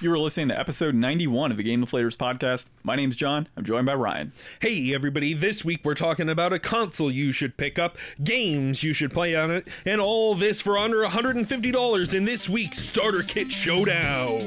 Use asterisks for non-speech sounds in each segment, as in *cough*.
You are listening to episode 91 of the Game Deflators podcast. My name's John. I'm joined by Ryan. Hey, everybody, this week we're talking about a console you should pick up, games you should play on it, and all this for under $150 in this week's Starter Kit Showdown.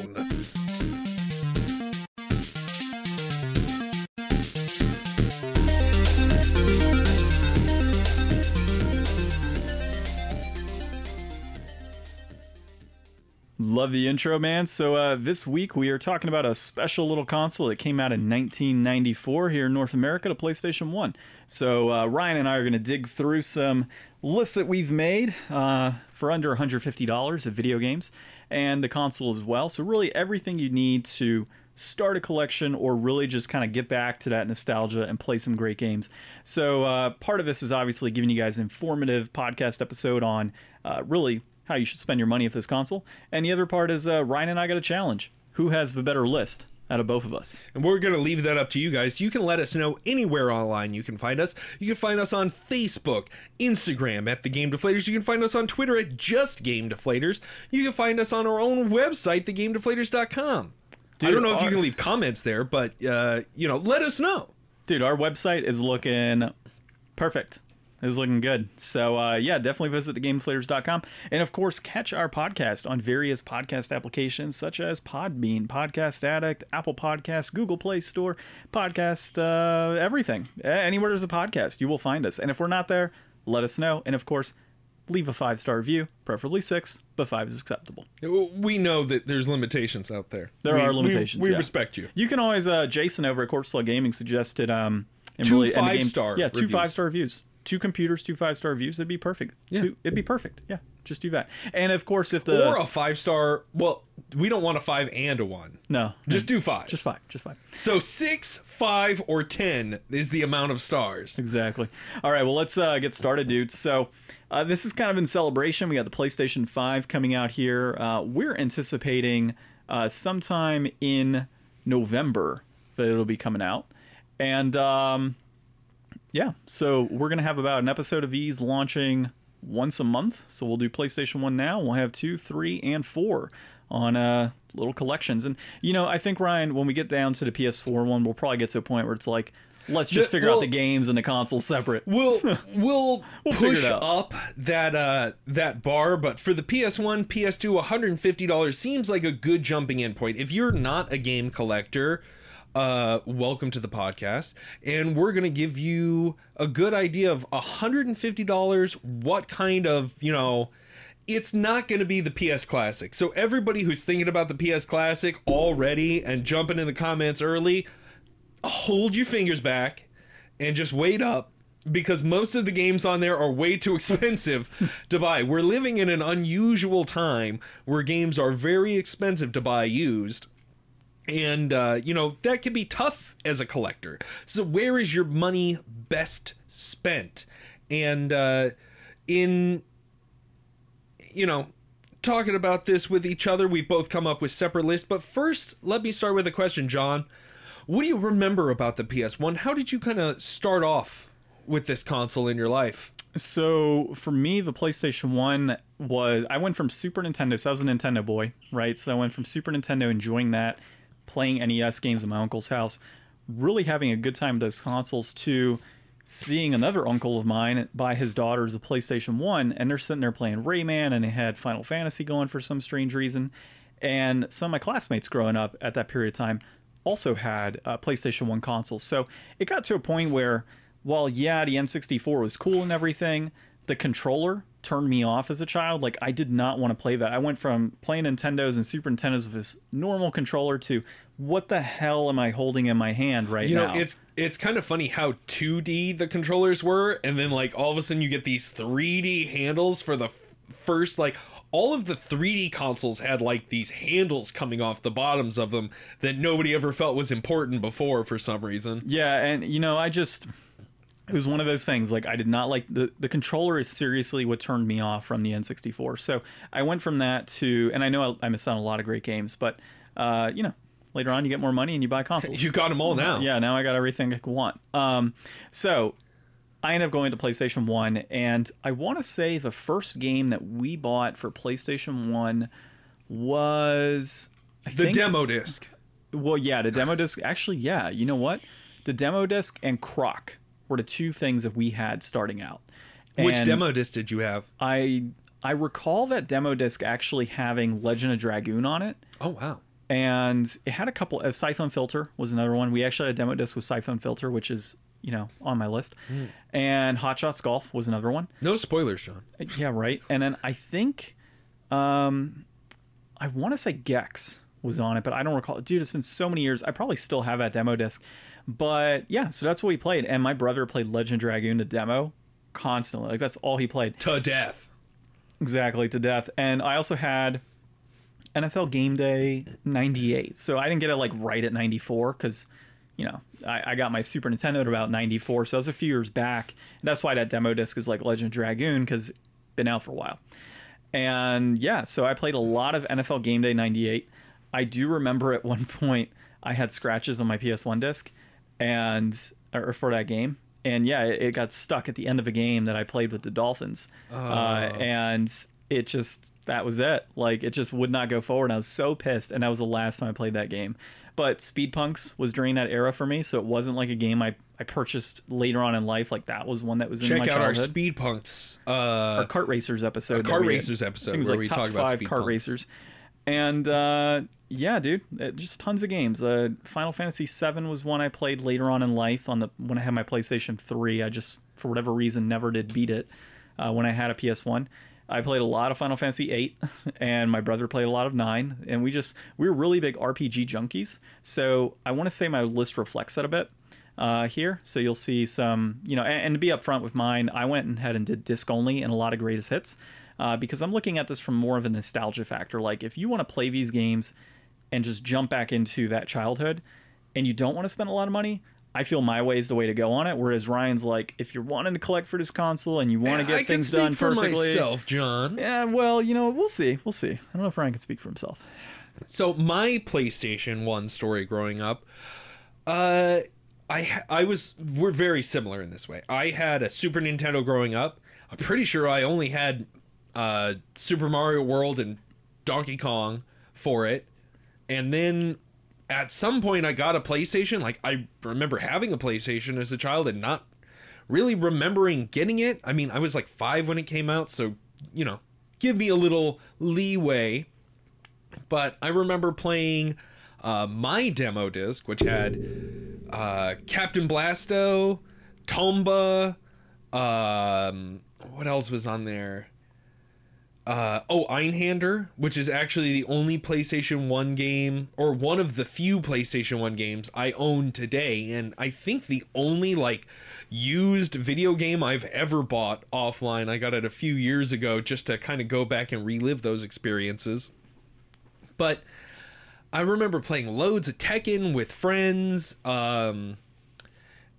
Love the intro, man. So, uh, this week we are talking about a special little console that came out in 1994 here in North America, to PlayStation 1. So, uh, Ryan and I are going to dig through some lists that we've made uh, for under $150 of video games and the console as well. So, really, everything you need to start a collection or really just kind of get back to that nostalgia and play some great games. So, uh, part of this is obviously giving you guys an informative podcast episode on uh, really how you should spend your money with this console. And the other part is uh, Ryan and I got a challenge. Who has the better list out of both of us? And we're going to leave that up to you guys. You can let us know anywhere online you can find us. You can find us on Facebook, Instagram at The Game Deflators. You can find us on Twitter at Just Game Deflators. You can find us on our own website, thegamedeflators.com. Dude, I don't know if you can leave comments there, but, uh, you know, let us know. Dude, our website is looking perfect. It's looking good. So, uh, yeah, definitely visit thegameflators.com. And, of course, catch our podcast on various podcast applications such as Podbean, Podcast Addict, Apple Podcasts, Google Play Store, Podcast, uh, everything. Anywhere there's a podcast, you will find us. And if we're not there, let us know. And, of course, leave a five star review, preferably six, but five is acceptable. We know that there's limitations out there. There We- are limitations. We, yeah. respect you. You can always uh, Jason over at Corpse Gaming suggested um and Two really, and the game- five-star yeah two reviews. five star reviews two computers two five star reviews it'd be perfect Yeah. Two- it'd be perfect yeah just do that and of course if the or a five star. Well, we don't want a five and a one. no Just do five. just five just five so six, five, or ten is the amount of stars. exactly all right well let's uh, get started dudes so uh, this is kind of in celebration we got the PlayStation 5 coming out here uh, we're anticipating uh, sometime in November that it'll be coming out and um, Yeah, so we're gonna have about an episode of these launching once a month. So we'll do PlayStation One now. We'll have two, three, and four on uh, little collections. And you know, I think Ryan, when we get down to the PS4 one, we'll probably get to a point where it's like, let's just figure out the games and the console separate. *laughs* *laughs* We'll we'll, figure push up that uh that bar, but for the PS1, PS2, $150 seems like a good jumping in point. If you're not a game collector, uh welcome to the podcast and we're going to give you a good idea of $150 what kind of, you know, it's not going to be the PS Classic. So everybody who's thinking about the PS Classic already and jumping in the comments early, hold your fingers back and just wait up because most of the games on there are way too *laughs* expensive to buy. We're living in an unusual time where games are very expensive to buy used. And, uh, you know, that can be tough as a collector. So, where is your money best spent? And, uh, in you know, talking about this with each other, we've both come up with separate lists. But first, let me start with a question, John. What do you remember about the PS1? How did you kind of start off with this console in your life? So for me, the PlayStation One was I went from Super Nintendo, so I was a Nintendo boy, right? So I went from Super Nintendo, enjoying that, playing NES games at my uncle's house, really having a good time with those consoles, to seeing another uncle of mine buy his daughters a PlayStation One, and they're sitting there playing Rayman, and they had Final Fantasy going for some strange reason, and some of my classmates growing up at that period of time also had uh, PlayStation 1 consoles. So it got to a point where, while yeah, the N64 was cool and everything, the controller turned me off as a child. Like, I did not want to play that. I went from playing Nintendos and Super Nintendos with this normal controller to what the hell am I holding in my hand right You now? know, it's it's kind of funny how 2D the controllers were, and then like all of a sudden you get these 3D handles for the f- first like all of the 3D consoles had like these handles coming off the bottoms of them that nobody ever felt was important before for some reason. Yeah, and you know, I just it was one of those things like I did not like the the controller is seriously what turned me off from the N64. So I went from that to and I know I, I missed out on a lot of great games, but uh, you know, later on you get more money and you buy consoles. *laughs* You got them all now. Yeah, now I got everything I want. Um, so I ended up going to PlayStation One, and I want to say the first game that we bought for PlayStation One was I The think- demo disc. Well, yeah, the demo disc. Actually, yeah. You know what? The demo disc and Croc were the two things that we had starting out. Which demo disc did you have? I I recall that demo disc actually having Legend of Dragoon on it, Oh wow. and it had a couple. of Siphon Filter was another one. We actually had a demo disc with Siphon Filter, which is you know on my list, hmm. and Hot Shots Golf was another one. No spoilers, John. Uh, yeah, right. And then I think, um, I want to say Gex was on it, but I don't recall. Dude, it's been so many years. I probably still have that demo disc. But yeah, so that's what we played. And my brother played Legend Dragoon, the demo, constantly. Like that's all he played. To death. Exactly to death. And I also had NFL Game Day '98. So I didn't get it like right at '94 because, you know, I, I got my Super Nintendo at about '94. So that was a few years back. And that's why that demo disc is like Legend of Dragoon because been out for a while. And yeah, so I played a lot of NFL Game Day '98. I do remember at one *laughs* point I had scratches on my PS1 disc, and or for that game. And yeah, it, it got stuck at the end of a game that I played with the Dolphins, uh, and it just that was it. Like it just would not go forward. And I was so pissed, and that was the last time I played that game. But Speed Punks was during that era for me, so it wasn't like a game I, I purchased later on in life. Like that was one that was in. Check my out our childhood Speed Punks. Uh, our kart racers episode. that Kart Racers episode I think it was where like we top talk about five speed kart bumps. racers, and uh, yeah, dude, uh, just tons of games. Uh, Final Fantasy VII was one I played later on in life on the when I had my PlayStation Three. I just for whatever reason never did beat it uh, when I had a PS One. I played a lot of Final Fantasy VIII, *laughs* and my brother played a lot of Nine, and we just we were really big RPG junkies. So I want to say my list reflects that a bit uh, here. So you'll see some, you know, and, and to be upfront with mine, I went ahead and did disc only and a lot of greatest hits uh, because I'm looking at this from more of a nostalgia factor. Like if you want to play these games and just jump back into that childhood and you don't want to spend a lot of money, I feel my way is the way to go on it. Whereas Ryan's like, if you're wanting to collect for this console and you want to get can things done for perfectly. myself, John. Yeah, well, you know, we'll see. We'll see. I don't know if Ryan can speak for himself. So my PlayStation One story growing up, uh, I I was we're very similar in this way. I had a Super Nintendo growing up. I'm pretty sure I only had uh, Super Mario World and Donkey Kong for it, and then at some point I got a PlayStation. Like I remember having a PlayStation as a child and not really remembering getting it. I mean, I was like five when it came out, so you know, give me a little leeway but I remember playing uh, my demo disc, which had uh, Captain Blasto, Tomba, um, what else was on there? Uh, oh, Einhander, which is actually the only PlayStation 1 game, or one of the few PlayStation 1 games I own today, and I think the only, like, used video game I've ever bought offline. I got it a few years ago just to kind of go back and relive those experiences. But I remember playing loads of Tekken with friends, um,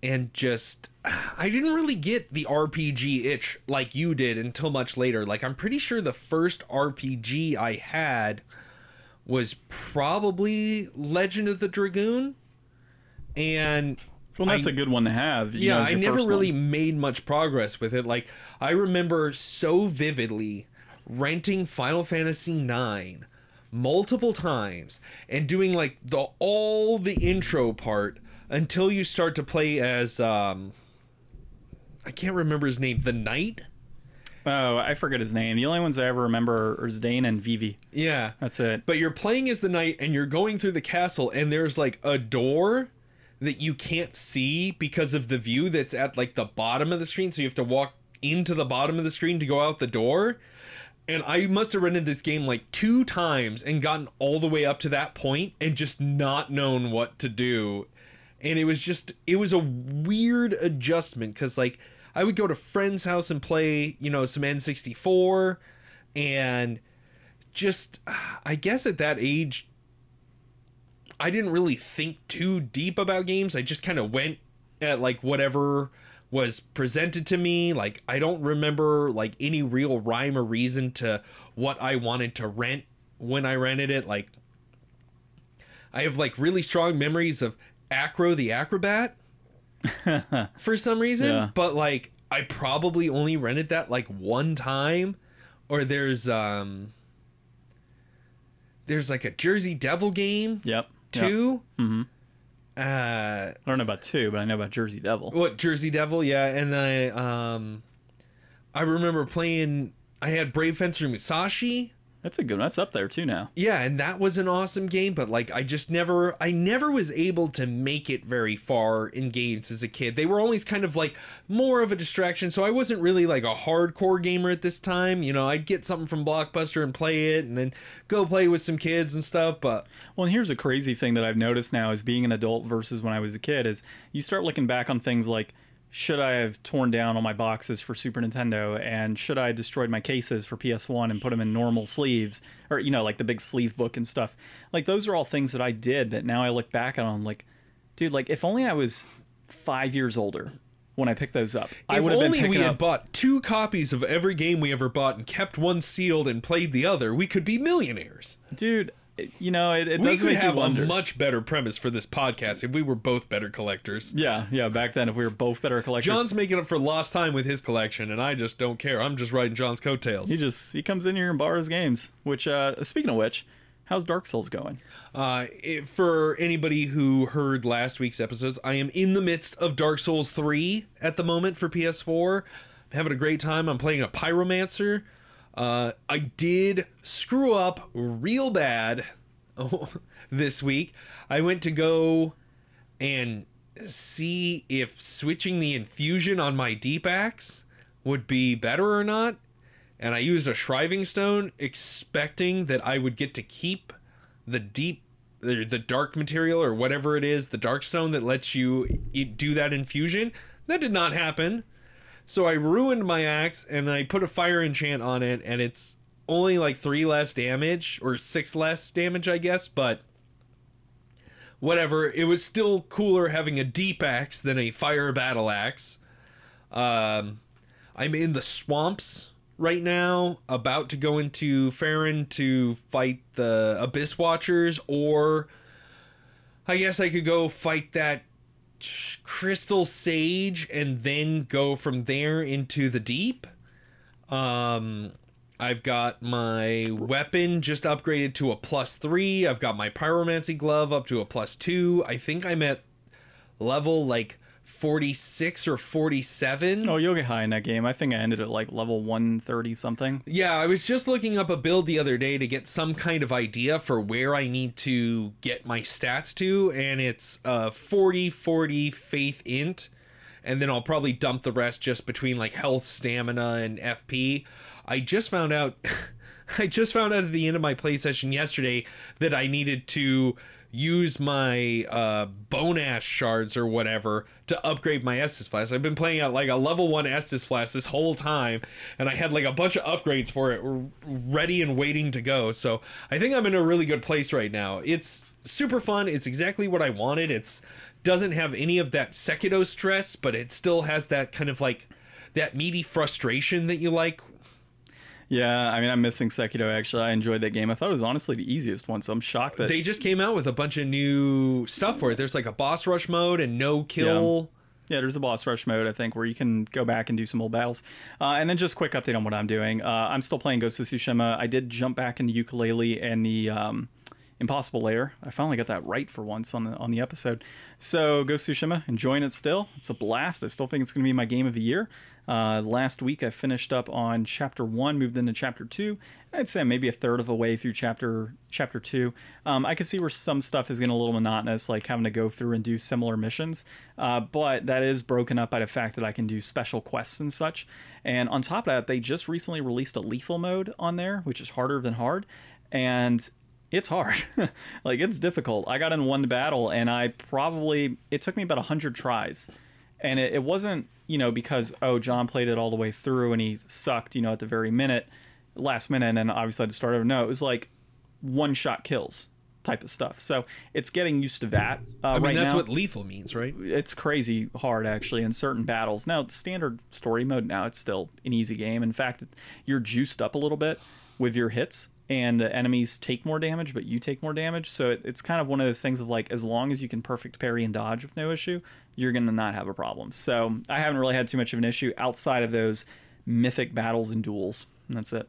and just I didn't really get the RPG itch like you did until much later. Like I'm pretty sure the first RPG I had was probably Legend of the Dragoon, and Well, that's I- a good one to have. you yeah, as I never really one. made much progress with it. Like I remember so vividly renting Final Fantasy 9 multiple times and doing like the all the intro part until you start to play as um I can't remember his name, the Knight? Oh, I forget his name. The only ones I ever remember are Zane and Vivi. Yeah. That's it. But you're playing as the knight and you're going through the castle and there's like a door that you can't see because of the view that's at like the bottom of the screen. So you have to walk into the bottom of the screen to go out the door. And I must have rented this game like two times and gotten all the way up to that point and just not known what to do. And it was just, it was a weird adjustment because like I would go to friends' house and play, you know, some N64 and just I guess at that age I didn't really think too deep about games. I just kind of went at like whatever was presented to me. Like I don't remember like any real rhyme or reason to what I wanted to rent when I rented it. Like I have like really strong memories of Acro the Acrobat *laughs* for some reason, Yeah. but like I probably only rented that like one time or there's um there's like a Jersey Devil game Yep. Yep. too. Mhm. Uh, I don't know about two, but I know about Jersey Devil. what Jersey Devil? Yeah, and I um, I remember playing. I had Brave Fencer Musashi. That's a good one. That's up there too now. Yeah, and that was an awesome game, but like I just never I never was able to make it very far in games as a kid. They were always kind of like more of a distraction, so I wasn't really like a hardcore gamer at this time. You know, I'd get something from Blockbuster and play it and then go play with some kids and stuff, but Well, and here's a crazy thing that I've noticed now is being an adult versus when I was a kid is you start looking back on things like should I have torn down all my boxes for Super Nintendo and should I have destroyed my cases for PS1 and put them in normal sleeves or you know like the big sleeve book and stuff. Like those are all things that I did that now I look back on I'm like dude like if only I was 5 years older when I picked those up. I if would have been only we had up bought two copies of every game we ever bought and kept one sealed and played the other, we could be millionaires. dude you know it, it We does could make have you wonder. a much better premise for this podcast if we were both better collectors. yeah, yeah, back then if we were both better collectors. John's making up for lost time with his collection, and I just don't care. I'm just riding John's coattails. He just he comes in here and borrows games. Which, uh, speaking of which, how's Dark Souls going? Uh, it- for anybody who heard last week's episodes, I am in the midst of Dark Souls 3 at the moment for PS4. I'm having a great time. I'm playing a Pyromancer. Uh, I did screw up real bad *laughs* this week. I went to go and see if switching the infusion on my deep axe would be better or not. And I used a shriving stone, expecting that I would get to keep the deep, the, the dark material or whatever it is, the dark stone that lets you do that infusion. That did not happen. So I ruined my axe and I put a fire enchant on it, and it's only like three less damage or six less damage, I guess. But whatever, it was still cooler having a deep axe than a fire battle axe. Um, I'm in the swamps right now, about to go into Farron to fight the Abyss Watchers, or I guess I could go fight that Crystal Sage and then go from there into the deep. Um, I've got my weapon just upgraded to a plus three. I've got my pyromancy glove up to a plus two. I think I'm at level like 46 or 47. Oh, you'll get high in that game. I think I ended at like level 130 something. Yeah, I was just looking up a build the other day to get some kind of idea for where I need to get my stats to, and it's uh 40 40 faith int, and then I'll probably dump the rest just between like health, stamina, and FP. I just found out *laughs* I just found out at the end of my play session yesterday that I needed to use my uh, bone ash shards or whatever to upgrade my Estus Flask. I've been playing at like a level one Estus Flask this whole time, and I had like a bunch of upgrades for it ready and waiting to go. So I think I'm in a really good place right now. It's super fun. It's exactly what I wanted. It's doesn't have any of that Sekiro stress, but it still has that kind of like that meaty frustration that you like Yeah, I mean, I'm missing Sekiro actually. I enjoyed that game. I thought it was honestly the easiest one, so I'm shocked that. they just came out with a bunch of new stuff for it. There's like a boss rush mode and no kill. Yeah, there's a boss rush mode, I think, where you can go back and do some old battles. Uh, and then just quick update on what I'm doing. Uh, I'm still playing Ghost of Tsushima. I did jump back into Yooka-Laylee and the um, Impossible Lair. I finally got that right for once on the on the episode. So Ghost of Tsushima, enjoying it still. It's a blast. I still think it's going to be my game of the year. Uh, last week I finished up on chapter one, moved into chapter two. I'd say maybe a third of the way through chapter chapter two. Um, I can see where some stuff is getting a little monotonous, like having to go through and do similar missions. Uh, but that is broken up by the fact that I can do special quests and such. And on top of that, they just recently released a lethal mode on there, which is harder than hard. And it's hard. *laughs* like it's difficult. I got in one battle and I probably it took me about 100 tries. And it, it wasn't, you know, because oh, John played it all the way through and he sucked, you know, at the very minute, last minute and then obviously I had to start over. No, it was like one shot kills type of stuff. So, it's getting used to that uh, I mean, right that's now what lethal means, right? it's crazy hard actually in certain battles. Now, standard story mode now it's still an easy game. In fact, you're juiced up a little bit with your hits and the enemies take more damage, but you take more damage. So it, it's kind of one of those things of like as long as you can perfect parry and dodge with no issue, you're going to not have a problem. So I haven't really had too much of an issue outside of those mythic battles and duels. And that's it.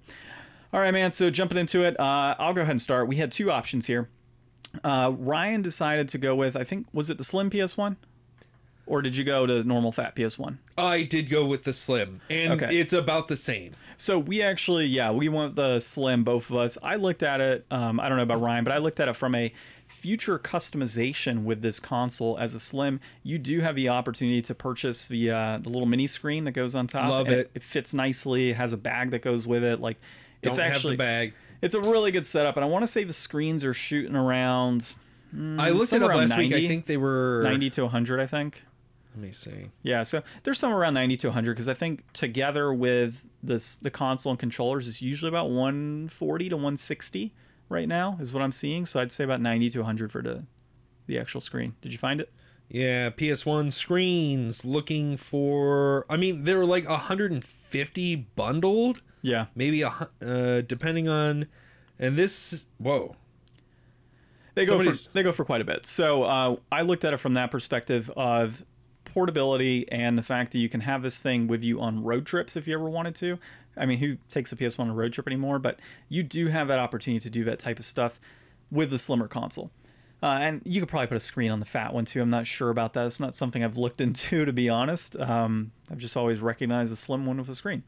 All right, man. So jumping into it, uh, I'll go ahead and start. We had two options here. Uh, Ryan decided to go with, I think, was it the Slim PS1? Or did you go to normal fat PS1? I did go with the slim, and Okay. it's about the same. So we actually, yeah, we want the Slim, both of us. I looked at it. Um, I don't know about Ryan, but I looked at it from a future customization with this console as a Slim. You do have the opportunity to purchase the uh, the little mini screen that goes on top. Love it. It fits nicely. It has a bag that goes with it. Like Don't it's actually bag. It's a really good setup, and I want to say the screens are shooting around I looked it up last week. I 90, think they were 90 to 100. I think. Let me see. Yeah, so there's somewhere around 90 to 100 because I think together with this the console and controllers is usually about 140 to 160 right now is what I'm seeing. So I'd say about 90 to 100 for the the actual screen. Did you find it? Yeah, PS1 screens looking for. I mean, they were like 150 bundled, Yeah. maybe a uh, depending on. And this, whoa, They go for they go for quite a bit. So uh, I looked at it from that perspective of portability and the fact that you can have this thing with you on road trips if you ever wanted to. I mean, who takes a PS1 on a road trip anymore? But you do have that opportunity to do that type of stuff with the slimmer console. Uh, and you could probably put a screen on the fat one too. I'm not sure about that. It's not something I've looked *laughs* into, to be honest. Um, I've just always recognized a slim one with a screen.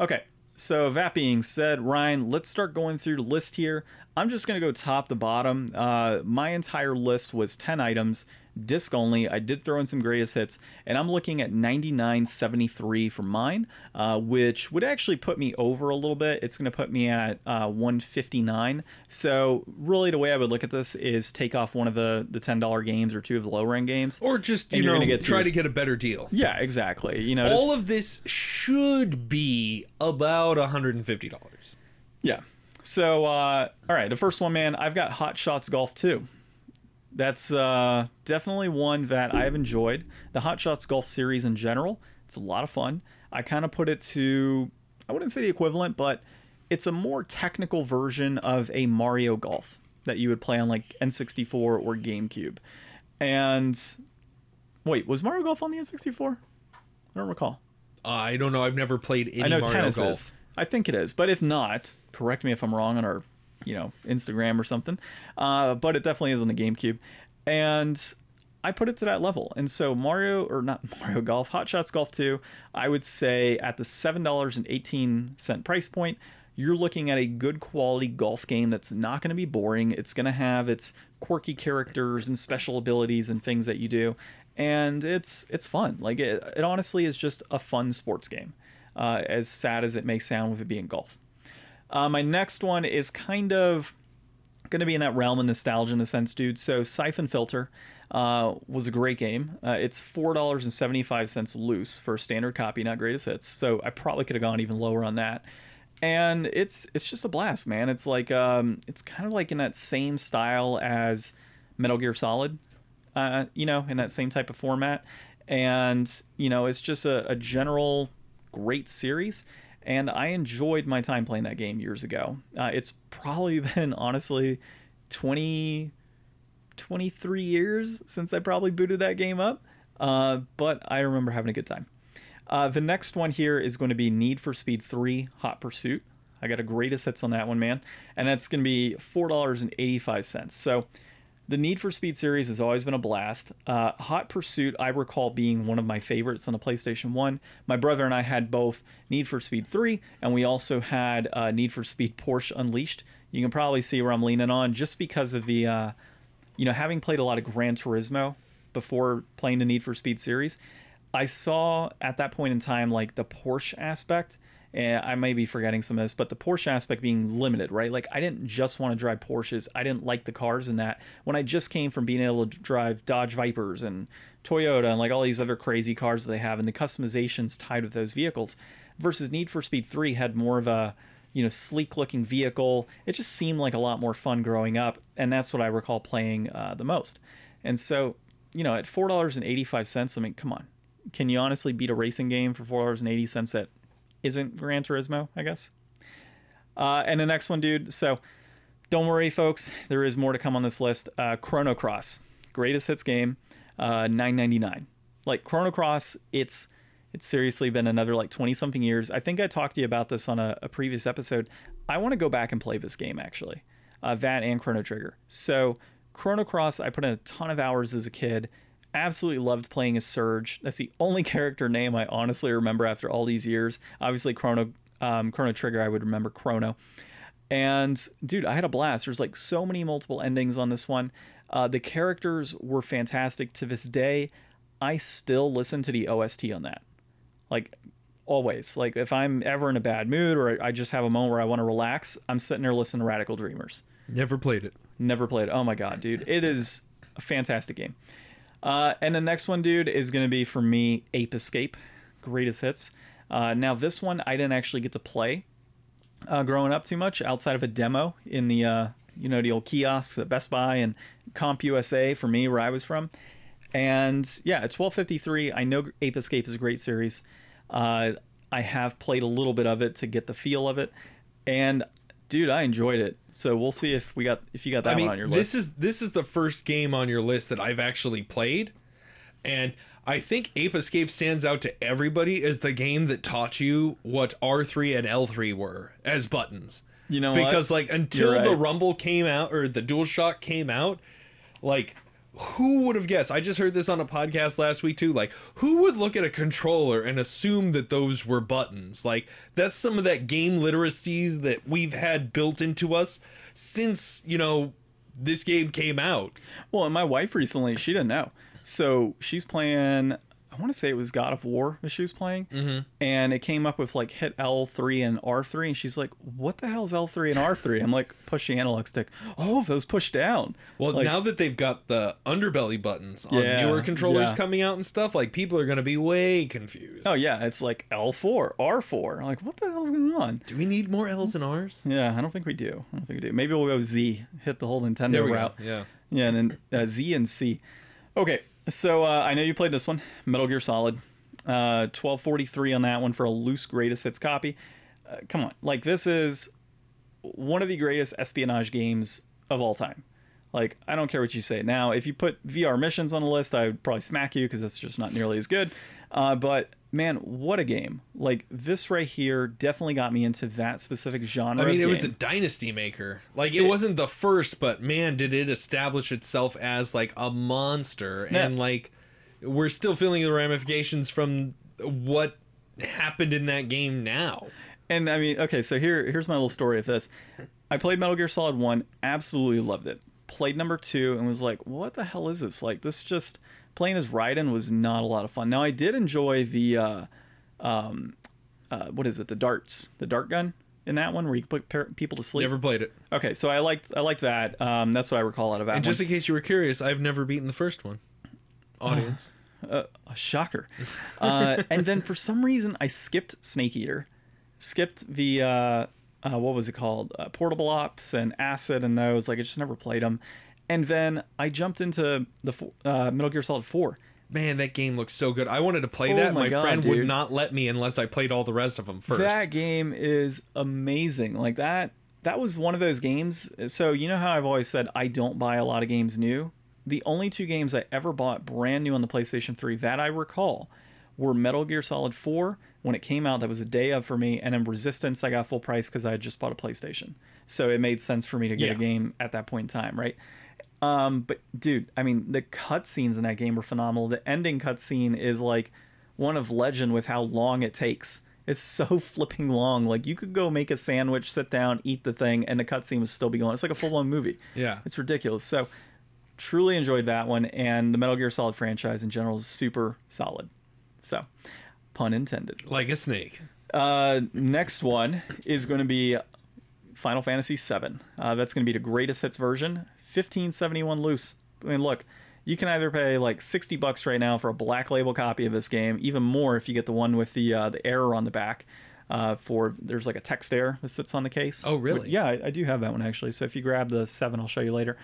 Okay, so that being said, Ryan, let's start going through the list here. I'm just going to go top to bottom. Uh, my entire list was 10 items, disc only. I did throw in some greatest hits, and I'm looking at 99.73 for mine, uh, which would actually put me over a little bit. It's going to put me at uh, 159. So really, the way I would look at this is take off one of the the $10 games or two of the lower end games. or just you know get try to- to get a better deal. Yeah, exactly. You know, All of this should be about 150 dollars. Yeah. So, uh, all right, the first one, man, I've got Hot Shots Golf 2. That's uh, definitely one that I've enjoyed. The Hot Shots Golf series in general, it's a lot of fun. I kind of put it to, I wouldn't say the equivalent, but it's a more technical version of a Mario Golf that you would play on like N64 or GameCube. And wait, was Mario Golf on the N64? I don't recall. I don't know. I've never played any I know Mario tennis Golf. is. I think it is, but if not, correct me if I'm wrong on our, you know, Instagram or something. Uh, but it definitely is on the GameCube, and I put it to that level. And so Mario or not *laughs* Mario Golf, Hot Shots Golf 2, I would say at the seven dollars and eighteen cent price point, you're looking at a good quality golf game that's not going to be boring. It's going to have its quirky characters and special abilities and things that you do, and it's it's fun. Like it, it honestly is just a fun sports game uh, as sad as it may sound with it being golf. Uh, my next one is kind of going to be in that realm of nostalgia in a sense, dude. So Siphon Filter uh, was a great game. Uh, it's four dollars and seventy five cents loose for a standard copy, not greatest hits. So I probably could have gone even lower on that. And it's it's just a blast, man. It's like um, it's kind of like in that same style as Metal Gear Solid, uh, you know, in that same type of format. And you know, it's just a, a general great series and I enjoyed my time playing that game years ago. Uh, it's probably *laughs* been honestly 20, 23 years since I probably booted that game up, uh, but I remember having a good time. Uh, the next one here is going to be Need for Speed 3 Hot Pursuit. I got a greatest hits on that one, man, and that's going to be $4.85. So the Need for Speed series has always been a blast. Uh, Hot Pursuit, I recall being one of my favorites on the PlayStation 1. My brother and I had both Need for Speed 3, and we also had uh, Need for Speed Porsche Unleashed. You can probably see where I'm leaning on just because of the, uh, you know, having played a lot of Gran Turismo before playing the Need for Speed series. I saw at that point in time like the Porsche aspect and I may be forgetting some of this, but the Porsche aspect being limited, right? Like I didn't just want to drive Porsches. I didn't like the cars in that. When I just came from being able to drive Dodge Vipers and Toyota and like all these other crazy cars that they have and the customizations tied with those vehicles versus Need for Speed 3 had more of a, you know, sleek looking vehicle. It just seemed like a lot more fun growing up, and that's what I recall playing uh, the most. And so, you know, at $4.85, I mean, come on. Can you honestly beat a racing game for $4.80 that isn't Gran Turismo, I guess. Uh, and the next one, dude. So don't worry, folks. There is more to come on this list. Uh, Chrono Cross, greatest hits game, uh, nine ninety nine. Like Chrono Cross, it's It's seriously been another like 20 something years. I think I talked to you about this on a, a previous episode. I want to go back and play this game actually, uh, that and Chrono Trigger. So, Chrono Cross, I put in a ton of hours as a kid. Absolutely loved playing as Serge. That's the only *laughs* character name I honestly remember after all these years. Obviously, Chrono um, Chrono Trigger, I would remember Chrono. And dude, I had a blast. There's like so many multiple endings on this one. Uh, the characters were fantastic. To this day, I still listen to the OST on that. Like always. Like if I'm ever in a bad mood or I just have a moment where I want to relax, I'm sitting there listening to Radical Dreamers. Never played it. Never played. Oh my god, dude, it is a fantastic game. Uh, and the next one, dude, is going to be for me Ape Escape, greatest hits. Uh, now this one I didn't actually get to play uh, growing up too much outside of a demo in the uh, you know the old kiosks at Best Buy and CompUSA for me where I was from. And yeah, it's 1253. I know Ape Escape is a great series. Uh, I have played a little bit of it to get the feel of it, and dude, I enjoyed it. So we'll see if we got if you got that I mean, one on your this list. is this is the first game on your list that I've actually played, and I think Ape Escape stands out to everybody as the game that taught you what R three and L three were as buttons. You know what? because like until You're the. Rumble came out or the DualShock came out, like who would have guessed? I just heard this on a podcast last week too. Like who would look at a controller and assume that those were buttons? Like that's some of that game literacy that we've had built into us since, you know, this game came out. Well, and my wife recently, she didn't know. So she's playing, I want to say it was God of War that she was playing. Mm-hmm. And it came up with like hit L3 and R3. And she's like, what the hell is L3 and R3? I'm like, push the analog stick. Oh, those push down. Well, Like- now that they've got the underbelly buttons on Yeah, newer controllers yeah. coming out and stuff, like people are going to be way confused. Oh, yeah. It's like L4, R4. I'm like, what the hell's going on? Do we need more L's and R's? Yeah, I don't think we do. I don't think we do. Maybe we'll go Z, hit the whole Nintendo route. go. Yeah. Yeah, and then uh, Z and C. Okay, so uh, I know you played this one, Metal Gear Solid. Uh, 1243 on that one for a loose greatest hits copy. Uh, come on, like this is one of the greatest espionage games of all time. Like I don't care what you say. Now, if you put VR missions on the list, I would probably smack you because that's just not nearly as good. Uh, but man, what a game! Like this right here definitely got me into that specific genre. I mean, it was a dynasty maker. Like, it wasn't the first, but man, did it establish itself as like a monster. Yeah. And like, we're still feeling the ramifications from what happened in that game now. And I mean, okay, so here here's my little story of this. I played Metal Gear Solid 1, absolutely loved it. Played number 2 and was like, "What the hell is this?" Like this just playing as Raiden was not a lot of fun. Now I did enjoy the uh um uh what is it? The darts, the dart gun in that one where you put per- people to sleep. Never played it. Okay, so I liked I liked that. Um that's what I recall out of that And one. just in case you were curious, I've never beaten the first one. Audience. uh, a shocker. Uh, *laughs* and then for some reason, I skipped Snake Eater, skipped the uh, uh, what was it called, uh, Portable Ops and Acid and those. Like I just never played them. And then I jumped into the uh, Metal Gear Solid Four. Man, that game looks so good. I wanted to play Oh that. my My, God, friend would not let me unless I played all the rest of them first. That game is amazing. Like that. That was one of those games. So you know how I've always said I don't buy a lot of games new. The only two games I ever bought brand new on the PlayStation 3 that I recall were Metal Gear Solid 4 when it came out. That was a day of for me, and then Resistance I got full price because I had just bought a PlayStation. So it made sense for me to get Yeah. a game at that point in time, right? Um, but dude, I mean, the cutscenes in that game were phenomenal. The ending cutscene is like one of legend with how long it takes. It's so *laughs* flipping long. Like you could go make a sandwich, sit down, eat the thing, and the cutscene would still be going. It's like a full blown movie. Yeah. It's ridiculous. So truly enjoyed that one, and the Metal Gear Solid franchise in general is super solid. So, pun intended. Like a snake. Uh, next one is going to be Final Fantasy VII. Uh, that's going to be the greatest hits version, 1571 loose. I mean, look, you can either pay like 60 bucks right now for a black label copy of this game, even more if you get the one with the uh, the error on the back. Uh, for there's like a text error that sits on the case. Oh, really? Yeah, I, I do have that one actually. So if you grab the seven, I'll show you later.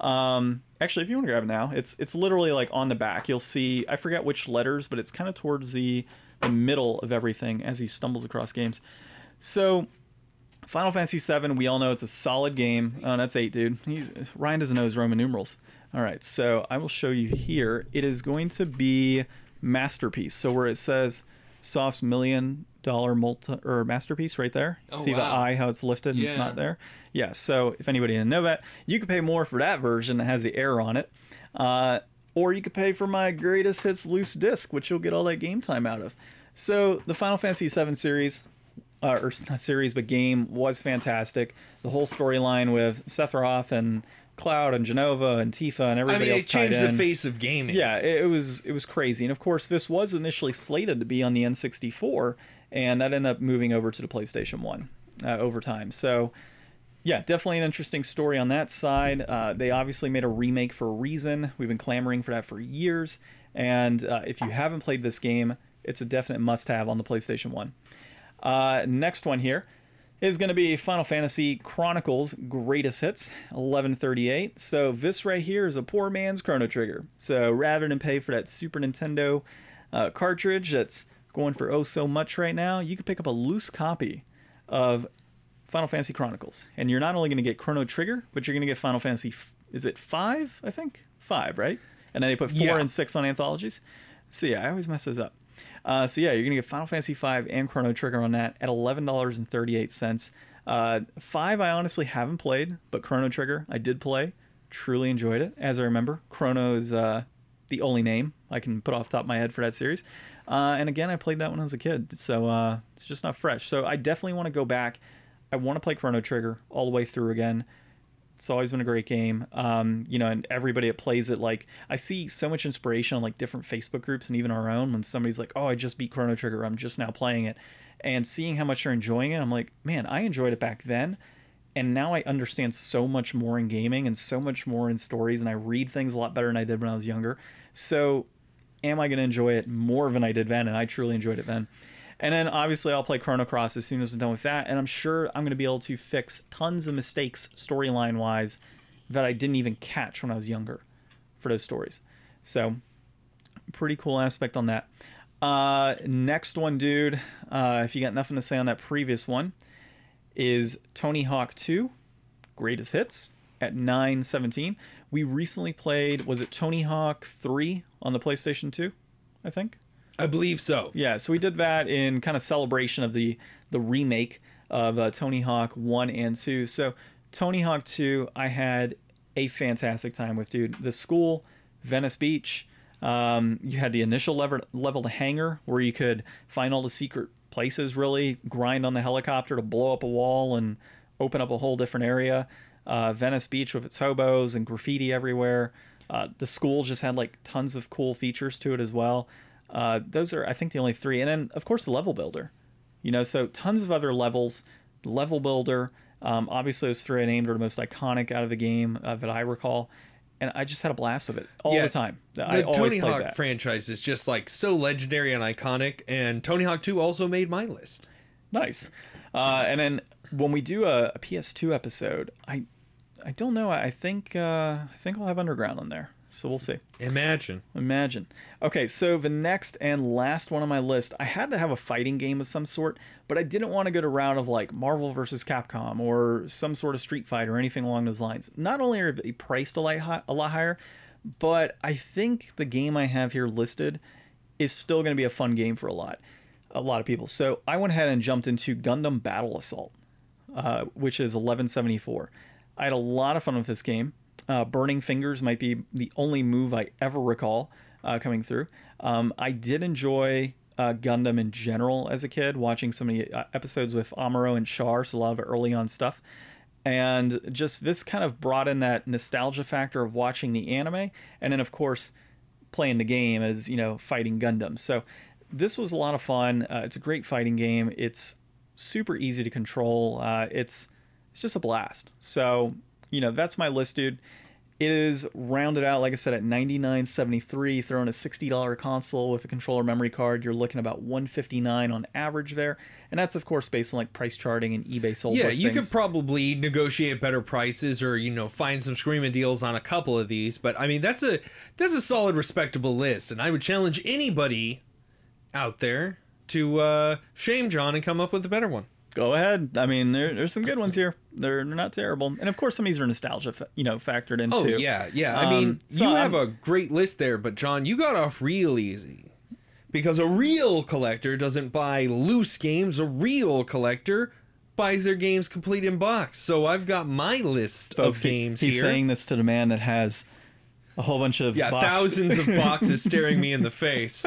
Um, actually, if you want to grab it now, it's it's literally like on the back. You'll see I forget which letters, but it's kind of towards the the middle of everything as he stumbles across games. So Final Fantasy VII, we all know it's a solid game. Oh, that's eight, dude. He's Ryan doesn't know his Roman numerals. All right, so I will show you here. It is going to be masterpiece. So where it says Soft's million dollar multi or masterpiece right there. Oh, See the wow. eye how it's lifted and it's not there. Yeah. So if anybody didn't know that, you could pay more for that version that has the air on it, uh, or you could pay for my greatest hits loose disc, which you'll get all that game time out of. So the Final Fantasy VII series, uh, or not series but game, was fantastic. The whole storyline with Sephiroth and Cloud and Jenova and Tifa and I everybody mean, else it changed the face of gaming. Yeah, it, it was it was crazy, and of course, this was initially slated to be on the N64, and that ended up moving over to the PlayStation One uh, over time. So, yeah, definitely an interesting story on that side. Uh, they obviously made a remake for a reason. We've been clamoring for that for years, and uh, if you haven't played this game, it's a definite must-have on the PlayStation One. Uh, next one here is going to be Final Fantasy Chronicles Greatest Hits 1138. So this right here is a poor man's Chrono Trigger. So rather than pay for that Super Nintendo uh, cartridge that's going for oh so much right now, you could pick up a loose copy of Final Fantasy Chronicles, and you're not only going to get Chrono Trigger, but you're going to get Final Fantasy. f- Is it five? I think five, right? And then they put four Yeah. and six on anthologies. So yeah, I always mess those up. Uh, so yeah, you're gonna get Final Fantasy V and Chrono Trigger on that at eleven dollars and thirty eight cents. Uh, five I honestly haven't played, but Chrono Trigger I did play. Truly enjoyed it. As I remember, Chrono is uh, the only name I can put off top of my head for that series. Uh, and again, I played that when I was a kid, so uh, it's just not fresh. So I definitely want to go back. I want to play Chrono Trigger all the way through again. It's always been a great game. Um, you know, and everybody that plays it, like I see so much inspiration on like different Facebook groups and even our own when somebody's like, "Oh, I just beat Chrono Trigger. I'm just now playing it," and seeing how much they're enjoying it, I'm like, man, I enjoyed it back then, and now I understand so much more in gaming and so much more in stories, and I read things a lot better than I did when I was younger. So, am I going to enjoy it more than I did then? And I truly enjoyed it then. And then obviously I'll play Chrono Cross as soon as I'm done with that, and I'm sure I'm going to be able to fix tons of mistakes storyline wise that I didn't even catch when I was younger for those stories. So pretty cool aspect on that. Uh, next one, dude. Uh, if you got nothing to say on that previous one, is Tony Hawk 2 Greatest Hits at 917. We recently played, was it Tony Hawk 3 on the PlayStation 2? I think. I believe so. Yeah, so we did that in kind of celebration of the the remake of uh, Tony Hawk 1 and 2. So Tony Hawk 2 I had a fantastic time with dude. The school, Venice Beach, um, you had the initial level level to hangar where you could find all the secret places really, grind on the helicopter to blow up a wall and open up a whole different area. Uh, Venice Beach with its hobos and graffiti everywhere. Uh, the school just had like tons of cool features to it as well. Uh, those are, I think, the only three. And then, of course, the level builder. You know, so tons of other levels. Level builder, um, obviously, those three I named are the most iconic out of the game uh, that I recall. And I just had a blast with it all Yeah, the time. I The Tony Hawk that. franchise is just like so legendary and iconic, and Tony Hawk 2 also made my list. Nice. Uh, and then when we do a, a PS2 episode, I, I don't know. I think uh, I think I'll have Underground on there. So we'll see. Imagine. Imagine. Okay, so the next and last one on my list, I had to have a fighting game of some sort, but I didn't want to go to route of like Marvel versus Capcom or some sort of Street Fighter or anything along those lines. Not only are they priced a lot, a lot higher, but I think the game I have here listed is still going to be a fun game for a lot, a lot of people. So I went ahead and jumped into Gundam Battle Assault uh, which is 1174. I had a lot of fun with this game. Uh, Burning Fingers might be the only move I ever recall uh, coming through. Um, I did enjoy uh, Gundam in general as a kid, watching of the uh, episodes with Amuro and Char, so a lot of early on stuff. And just this kind of brought in that nostalgia factor of watching the anime, and then, of course, playing the game as, you know, fighting Gundam. So this was a lot of fun. Uh, it's a great fighting game. It's super easy to control. Uh, it's it's just a blast. So you know that's my list, dude. It is rounded out, like I said, at ninety nine seventy three. Throwing a sixty dollar console with a controller memory card, you're looking about one fifty nine on average there, and that's of course based on like price charting and eBay sold Yeah, listings. you could probably negotiate better prices or you know find some screaming deals on a couple of these, but I mean that's a that's a solid respectable list and I would challenge anybody out there to uh shame John and come up with a better one. Go ahead. I mean, there, there's some good ones here. They're, they're not terrible, and of course some of these are nostalgia, fa- you know, factored into. Oh yeah, yeah. I Um, mean, so you I'm- have a great list there, but John, you got off real easy Because a real collector doesn't buy loose games, a real collector buys their games complete in box. So I've got my list Folks, of he- games he's here. saying this to the man that has a whole bunch of yeah, box- thousands of *laughs* boxes staring me in the face.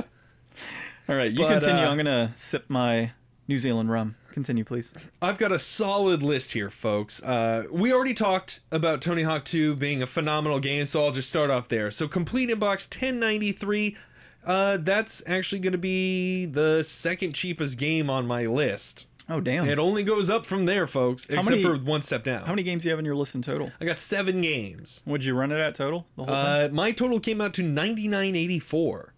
All right, you But, continue. uh, I'm gonna sip my New Zealand rum. Continue, please. I've got a solid list here, folks. Uh, we already talked about Tony Hawk 2 being a phenomenal game, so I'll just start off there. So, complete in box 1093. Uh, that's actually going to be the second cheapest game on my list. Oh damn! It only goes up from there, folks, except many- for one step down. How many games do you have in your list in total? I got seven games. Would you run it at total? The whole? Uh, my total came out to 9984.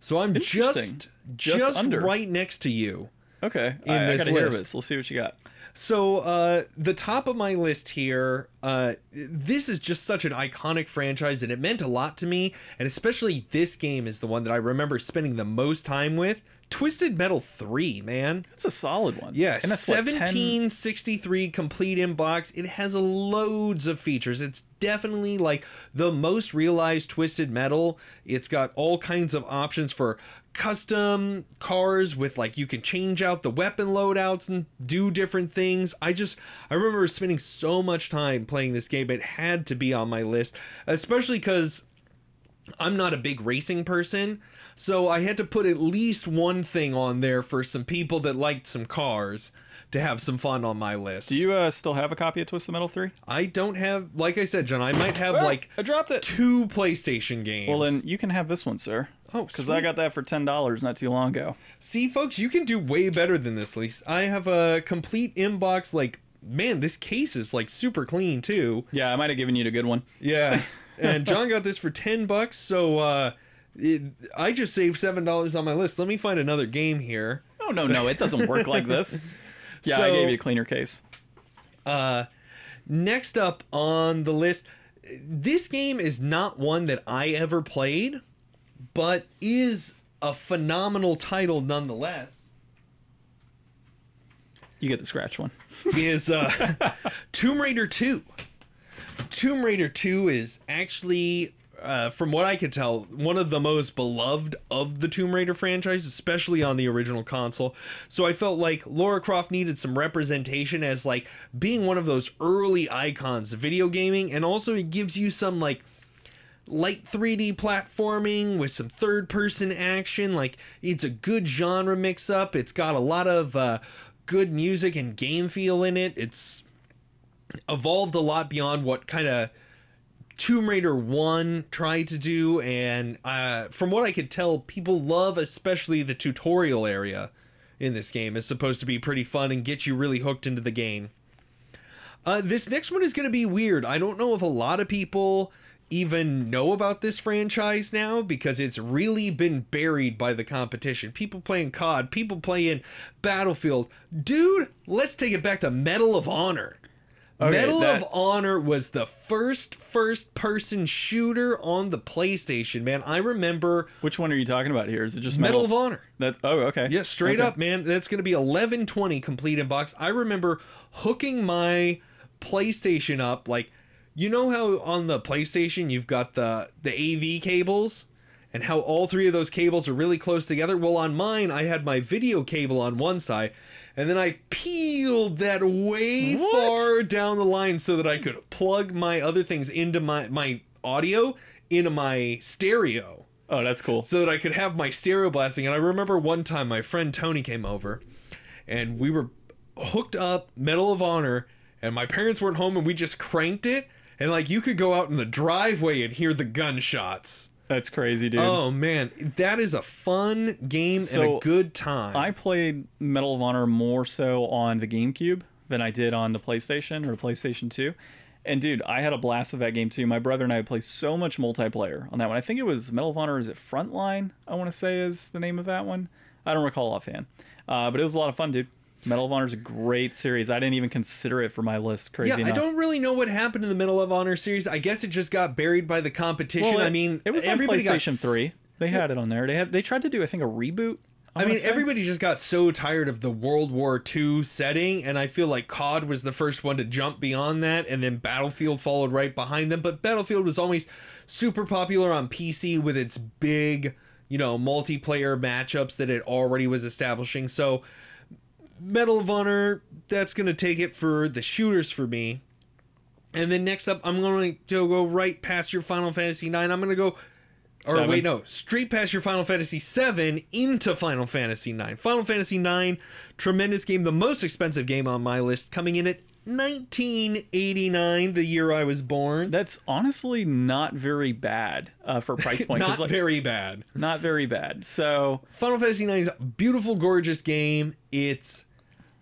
So I'm Interesting. just Just just under. right next to you. Okay, in I, I this hear list. this. Let's see what you got. So uh, the top of my list here, uh, this is just such an iconic franchise, and it meant a lot to me. And especially this game is the one that I remember spending the most time with. Twisted Metal Three, man. That's a solid one. Yeah, and that's what, 10 1763 complete inbox. It has loads of features. It's definitely like the most realized Twisted Metal. It's got all kinds of options for custom cars with like you can change out the weapon loadouts and do different things. I just I remember spending so much time playing this game. It had to be on my list, especially cuz I'm not a big racing person, so I had to put at least one thing on there for some people that liked some cars to have some fun on my list. Do you uh, still have a copy of Twisted Metal Three? I don't have, like I said, John. I might have like I dropped it. two PlayStation games. Well, then you can have this one, sir. Oh, because I got that for ten dollars not too long ago. see, folks, you can do way better than this. Lise. I have a complete inbox. Like, man, this case is like super clean too. Yeah, I might have given you the good one. Yeah, *laughs* and John got this for ten bucks. So uh, it, I just saved seven dollars on my list. Let me find another game here. Oh no, no, it doesn't work like this. *laughs* Yeah, I gave you a cleaner case. Uh, next up on the list, this game is not one that I ever played, but is a phenomenal title nonetheless. You get the scratch one. Is uh, *laughs* Tomb Raider 2. Tomb Raider 2 is actually, uh, from what I could tell, one of the most beloved of the Tomb Raider franchise, especially on the original console. So I felt like Lara Croft needed some representation as like being one of those early icons of video gaming, and also it gives you some like light 3D platforming with some third person action. Like it's a good genre mix up. It's got a lot of uh, good music and game feel in it. It's evolved a lot beyond what kind of Tomb Raider 1 tried to do. And uh, from what I could tell, people love especially the tutorial area in this game. is supposed to be pretty fun and get you really hooked into the game. Uh, this next one is going to be weird. I don't know if a lot of people even know about this franchise now because it's really been buried by the competition. People playing COD, people playing Battlefield. Dude, let's take it back to Medal of Honor. Okay, Medal that- of Honor was the first first person shooter on the PlayStation, man. I remember Which one are you talking about here? Is it just Medal Medal? of Honor. That oh okay. Yeah, straight Okay. up, man. That's going to be 1120 complete in box. I remember hooking my PlayStation up like you know how on the PlayStation you've got the the AV cables and how all three of those cables are really close together? Well, on mine I had my video cable on one side and then I peeled that way What? far down the line so that I could plug my other things into my my audio into my stereo Oh, that's cool. so that I could have my stereo blasting. And I remember one time my friend Tony came over and we were hooked up Medal of Honor and my parents weren't home and we just cranked it and like you could go out in the driveway and hear the gunshots. That's crazy, dude. Oh man, that is a fun game and a good time. I played Medal of Honor more so on the GameCube than I did on the PlayStation or PlayStation 2. And dude, I had a blast with that game too. My brother and I played so much multiplayer on that one. I think it was Medal of Honor. Is it Frontline? I want to say is the name of that one. I don't recall offhand, uh, but it was a lot of fun, dude. Medal of Honor is a great series. I didn't even consider it for my list. Crazy yeah, I don't really know what happened in the Medal of Honor series. I guess it just got buried by the competition. Well, I mean, it was on everybody got PlayStation s- 3. They had it on there. They had they tried to do I think a reboot. I wanna mean, say. everybody just got so tired of the World War II setting, and I feel like COD was the first one to jump beyond that, and then Battlefield followed right behind them. But Battlefield was always super popular on PC with its big, you know, multiplayer matchups that it already was establishing. So, Medal of Honor, that's going to take it for the shooters for me. And then next up, I'm going to go right past your Final Fantasy 9. I'm going to go or Seven. wait, no, straight past your Final Fantasy 7 into Final Fantasy 9. Final Fantasy 9, tremendous game, the most expensive game on my list, coming in at 1989, the year I was born. That's honestly not very bad uh, for *laughs* price point. Not like, very bad. not very bad. So Final Fantasy 9 is a beautiful, gorgeous game. It's,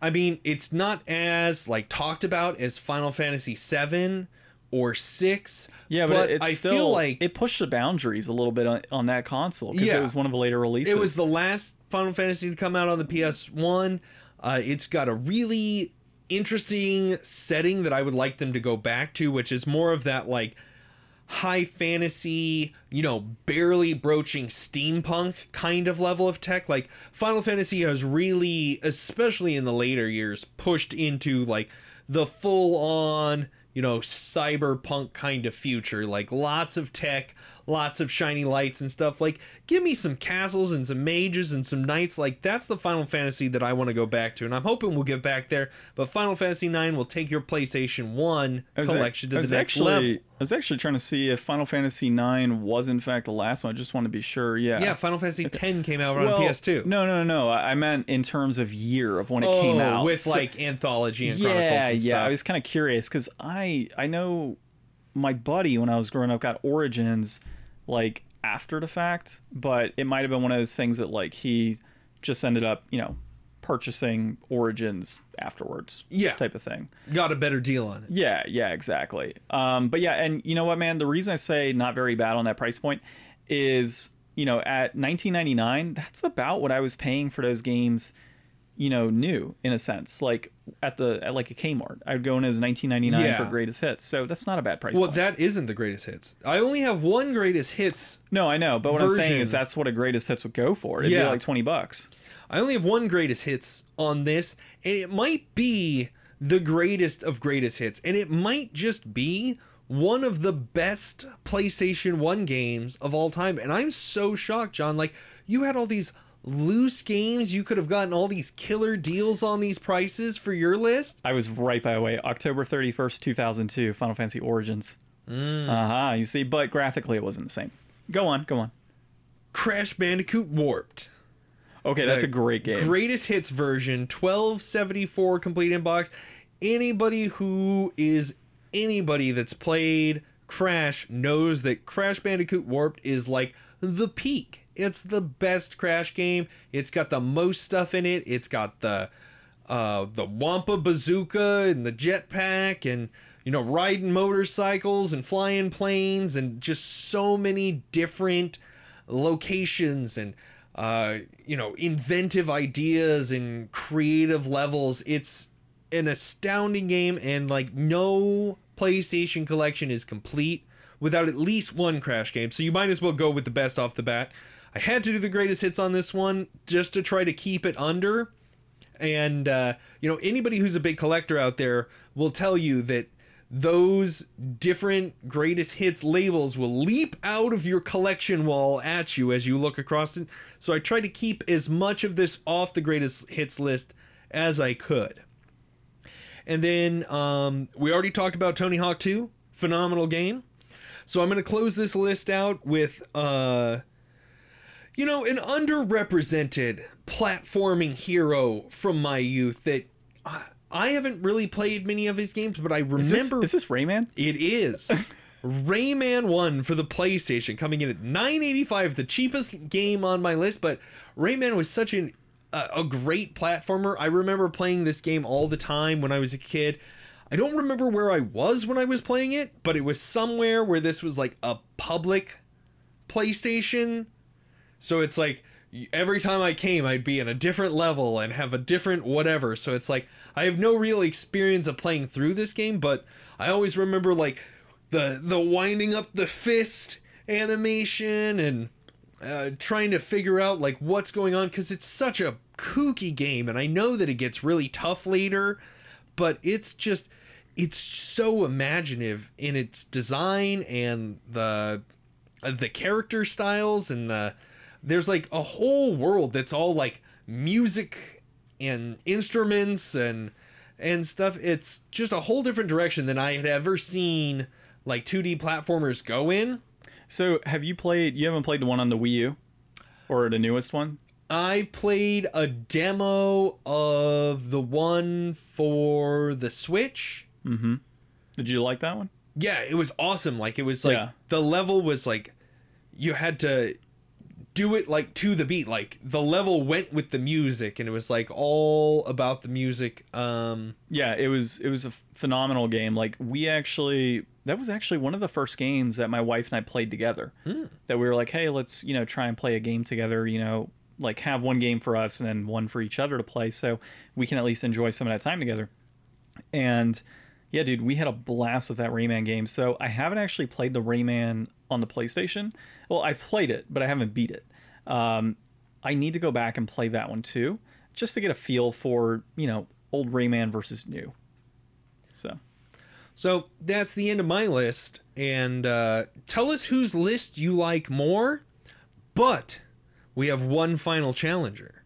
I mean, it's not as like talked about as Final Fantasy 7 or 6. yeah, but, it's I still feel like it pushed the boundaries a little bit on, on that console because Yeah. it was one of the later releases. it was the last Final Fantasy to come out on the PS1. Uh, it's got a really interesting setting that I would like them to go back to, which is more of that like high fantasy, you know, barely broaching steampunk kind of level of tech. Like Final Fantasy has really, especially in the later years, pushed into like the full on, you know, cyberpunk kind of future. Like lots of tech, lots of shiny lights and stuff. Like give me some castles and some mages and some knights. Like that's the Final Fantasy that I want to go back to. And I'm hoping we'll get back there. But Final Fantasy 9 will take your PlayStation 1 I a- collection to the next actually, level. I was actually trying to see if Final Fantasy IX was in fact the last one. I just want to be sure. Yeah. Yeah, Final Fantasy X came out Well, on PS2. No, no, no. I I meant in terms of year of when it oh, came out. with So- like anthology and chronicles yeah, and yeah. stuff. I was kind of curious because I I know my buddy when I was growing up got Origins like after the fact, but it might have been one of those things that like he just ended up you know purchasing Origins afterwards. Yeah. type of thing. got a better deal on it. Yeah, yeah, exactly. Um, but yeah, and you know what, man? The reason I say not very bad on that price point is, you know, at 19.99, that's about what I was paying for those games, you know, new in a sense. Like at the at like a Kmart, I'd go in as 19.99 Yeah. for greatest hits. So that's not a bad price Well, point. that isn't the greatest hits. I only have one greatest hits. no, I know, but what I'm saying is that's what a greatest hits would go for. It'd be like 20 bucks. I only have one greatest hits on this, and it might be the greatest of greatest hits, and it might just be one of the best PlayStation 1 games of all time. And I'm so shocked, John. Like, you had all these loose games, you could have gotten all these killer deals on these prices for your list. I was right by the way. October 31st, 2002, Final Fantasy Origins. Mm. Uh huh. You see, but graphically it wasn't the same. Go on, go on. Crash Bandicoot Warped. Okay, that's The a great game. Greatest hits version, 1274 complete inbox. Anybody who is anybody that's played Crash knows that Crash Bandicoot Warped is like the peak. It's the best Crash game. It's got the most stuff in it. It's got the uh the Wumpa bazooka and the jetpack and you know riding motorcycles and flying planes and just so many different locations and uh you know inventive ideas and creative levels it's an astounding game and like no PlayStation collection is complete without at least one crash game so you might as well go with the best off the bat I had to do the greatest hits on this one just to try to keep it under. And uh, you know anybody who's a big collector out there will tell you that those different greatest hits labels will leap out of your collection wall at you as you look across it. So i tried to keep as much of this off the greatest hits list as i could. And then um, we already talked about tony hawk 2 phenomenal game. So i'm going to close this list out with uh, you know, an underrepresented platforming hero from my youth that I, I haven't really played many of his games, but I Is this, remember is this Rayman? it is *laughs* Rayman 1 for the PlayStation coming in at 985, the cheapest game on my list, but Rayman was such an a, a great platformer. I remember playing this game all the time when I was a kid. I don't remember where I was when I was playing it, but it was somewhere where this was like a public PlayStation. So it's like every time I came, I'd be in a different level and have a different whatever. So it's like I have no real experience of playing through this game, but I always remember like the the winding up the fist animation and uh, trying to figure out like what's going on because it's such a kooky game, and I know that it gets really tough later, but it's just it's so imaginative in its design and the uh, the character styles and the there's like a whole world that's all like music and instruments and and stuff. It's just a whole different direction than I had ever seen like 2D platformers go in. So, have you played? You haven't played the one on the Wii U, or the newest one? I played a demo of the one for the Switch. Mm-hmm. Did you like that one? Yeah, it was awesome. Like it was like Yeah. the level was like you had to do it like to the beat. Like the level went with the music and it was like all about the music. Um Yeah, it was it was a phenomenal game. Like we actually that was actually one of the first games that my wife and I played together. That we were like, hey, let's you know try and play a game together. You know, like have one game for us and then one for each other to play, so we can at least enjoy some of that time together. And yeah, dude, we had a blast with that Rayman game. So I haven't actually played the Rayman on the PlayStation. Well, I played it, but I haven't beat it. Um, I need to go back and play that one too, just to get a feel for you know old Rayman versus new. So so that's the end of my list and uh tell us whose list you like more. But we have one final challenger.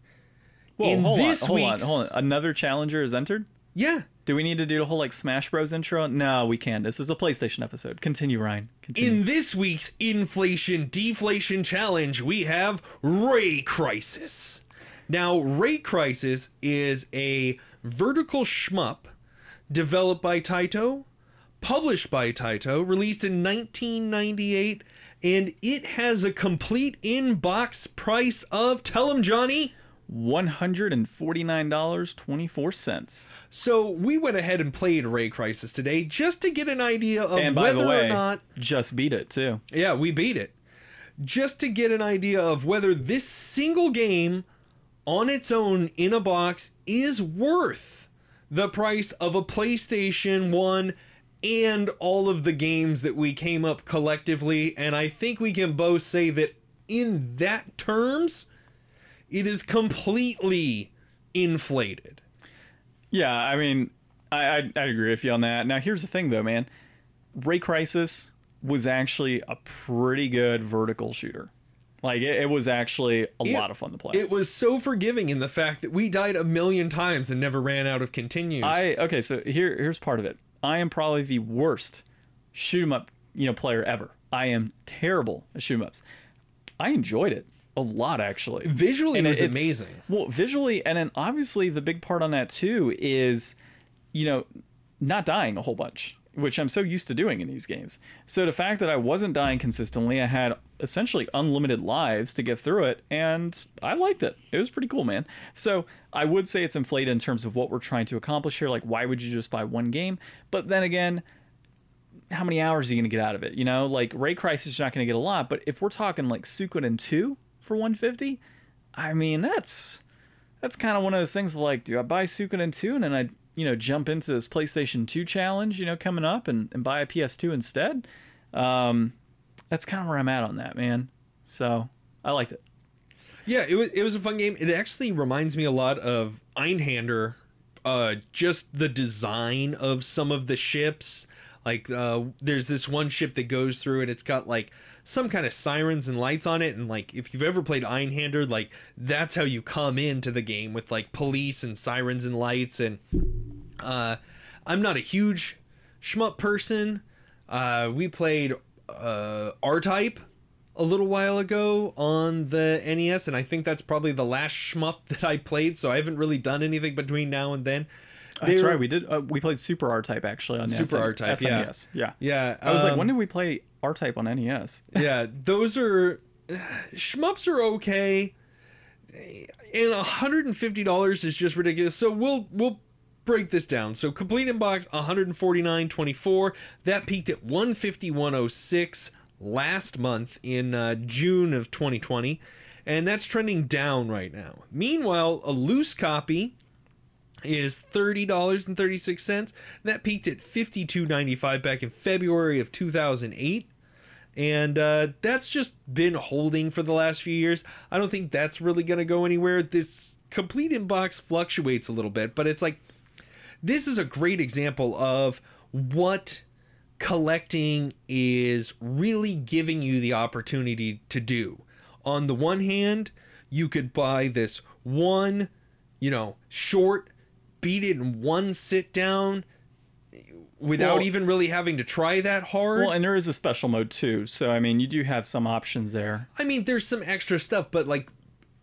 Whoa, In hold this on, hold on, hold on. Another challenger is entered. Yeah, Do we need to do the whole like Smash Bros intro? No, we can't. This is a PlayStation episode. Continue, Ryan. Continue. In this week's inflation deflation challenge, we have Ray Crisis. Now, Ray Crisis is a vertical shmup developed by Taito, published by Taito, released in 1998, and it has a complete in-box price of Tell 'em Johnny. One hundred and forty nine dollars twenty four cents. So we went ahead and played Ray Crisis today just to get an idea of And by whether the way, or not just beat it too. Yeah, we beat it. Just to get an idea of whether this single game on its own in a box is worth the price of a PlayStation 1 and all of the games that we came up collectively. And I think we can both say that in that terms, it is completely inflated. Yeah, I mean, I I I'd agree with you on that. Now here's the thing though, man. Ray Crisis was actually a pretty good vertical shooter. Like it, it was actually a It- lot of fun to play. It was so forgiving in the fact that we died a million times and never ran out of continues. I okay, so here here's part of it. I am probably the worst shoot 'em up, you know, player ever. I am terrible at shoot 'em ups. I enjoyed it a lot actually. Visually, And it was it's- amazing. Well, visually, and then obviously the big part on that too is, you know, not dying a whole bunch, which I'm so used to doing in these games. So the fact that I wasn't dying consistently, I had essentially unlimited lives to get through it, and I liked it. It was pretty cool, man. So I would say it's inflated in terms of what we're trying to accomplish here. Like, why would you just buy one game? But then again, how many hours are you going to get out of it? You know, like Ray Crisis is not going to get a lot, but if we're talking like Suikoden 2 for 150, I mean, that's that's kind of one of those things like, do I buy Suikoden 2 and then I, you know, jump into this PlayStation 2 challenge, you know, coming up and, and buy a PS2 instead? Um, that's kind of where I'm at on that, man. So I liked it. Yeah, it was it was a fun game. It actually reminds me a lot of Einhander. Uh, just the design of some of the ships. Like, uh, there's this one ship that goes through it. It's got like some kind of sirens and lights on it, and like if you've ever played Einhander, like that's how you come into the game with like police and sirens and lights. And uh, I'm not a huge shmup person. Uh, we played uh, R Type a little while ago on the NES, and I think that's probably the last shmup *laughs* that I played. So I haven't really done anything between now and then. That's were- right. We did. Uh, we played Super R Type actually on Super SN- R-Type, yeah. Yeah. Yeah, I was like, um, when did we play R Type on NES? yeah, those are *sighs* shmups are okay, and hundred and fifty dollars is just ridiculous. So we'll we'll break this down. So complete in box one hundred forty nine twenty four. That peaked at one fifty one oh six last month in uh, June of twenty twenty, and that's trending down right now. Meanwhile, a loose copy is thirty dollars and thirty six cents. That peaked at fifty two ninety five back in February of two thousand eight and uh, that's just been holding for the last few years. I don't think that's really going to go anywhere. This complete inbox fluctuates a little bit, but it's like this is a great example of what collecting is really giving you the opportunity to do. on the one hand, you could buy this one, you know, short, beat it in one sit down without Well- even really having to try that hard. Well, and there is a special mode too, so I mean, you do have some options there. I mean, there's some extra stuff, but like,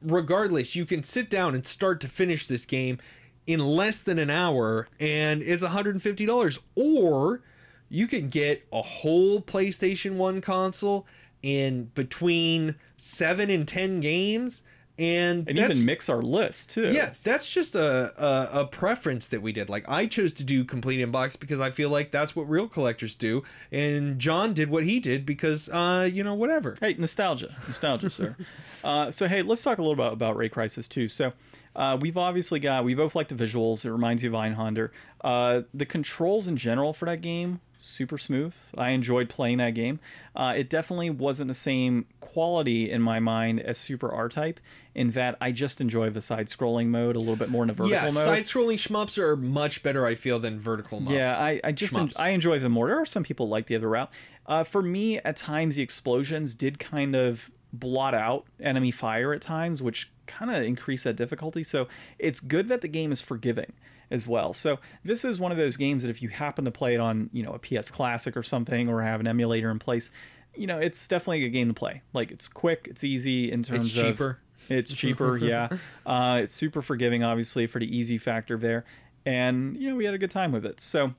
regardless, you can sit down and start to finish this game in less than an hour, and it's $150. Or you can get a whole PlayStation 1 console in between seven and 10 games, and, And even mix our list too. yeah, that's just a, a a preference that we did. Like I chose to do complete inbox because I feel like that's what real collectors do, and John did what he did because uh you know whatever. Hey, nostalgia, nostalgia, sir. *laughs* Uh, so hey, let's talk a little bit about Ray Crisis too. So. Uh, we've obviously got we both like the visuals. It reminds you of Einhander. Uh, the controls in general for that game super smooth. I enjoyed playing that game. Uh, it definitely wasn't the same quality in my mind as Super R Type. In that I just enjoy the side scrolling mode a little bit more in a vertical yeah, mode. side-scrolling shmups are much better. I feel than vertical shmups. Yeah, I, I just en- I enjoy them more. There are some people like the other route. Uh, for me, at times the explosions did kind of blot out enemy fire at times, which kind of increase that difficulty. So it's good that the game is forgiving as well. So this is one of those games that if you happen to play it on you know a PS Classic or something, or have an emulator in place, you know it's definitely a game to play. Like it's quick, it's easy in terms It's of cheaper. it's cheaper, *laughs* yeah. Uh, it's super forgiving, obviously, for the easy factor there. And, you know, we had a good time with it. So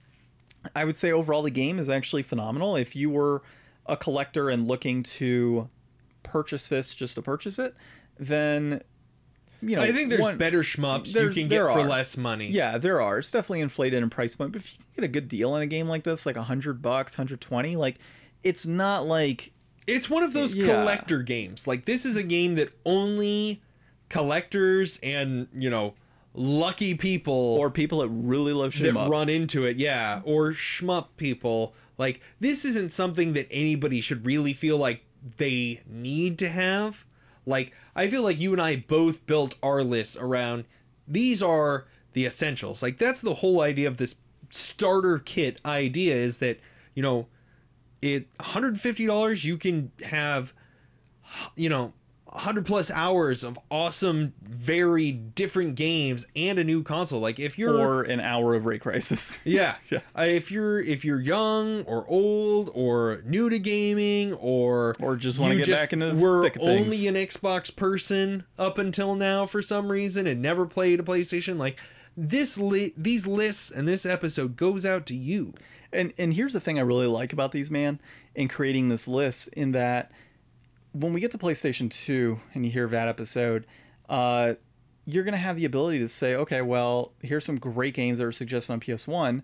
I would say overall the game is actually phenomenal. If you were a collector and looking to purchase this just to purchase it, then, you know, I think there's one- better shmups you can get there for less money. Yeah, there are. It's definitely inflated in price point, but if you can get a good deal on a game like this, like 100 bucks, 120, like, it's not like It's one of those Yeah. collector games. Like this is a game that only collectors and you know lucky people or people that really love that run into it, yeah, or shmup people. Like this isn't something that anybody should really feel like they need to have. Like I feel like you and I both built our lists around these are the essentials. Like that's the whole idea of this starter kit idea is that, you know, it $150 you can have you know 100 plus hours of awesome very different games and a new console like if you're or an hour of Ray Crisis. *laughs* yeah. Yeah. Uh, if you're if you're young or old or new to gaming or Or just wanna you get back into the were thick of things. only an Xbox person up until now for some reason and never played a PlayStation, like this li- these lists and this episode goes out to you. And and here's the thing I really like about these man in creating this list in that when we get to PlayStation 2 and you hear that episode, uh, you're gonna have the ability to say, okay, well, here's some great games that were suggested on PS1,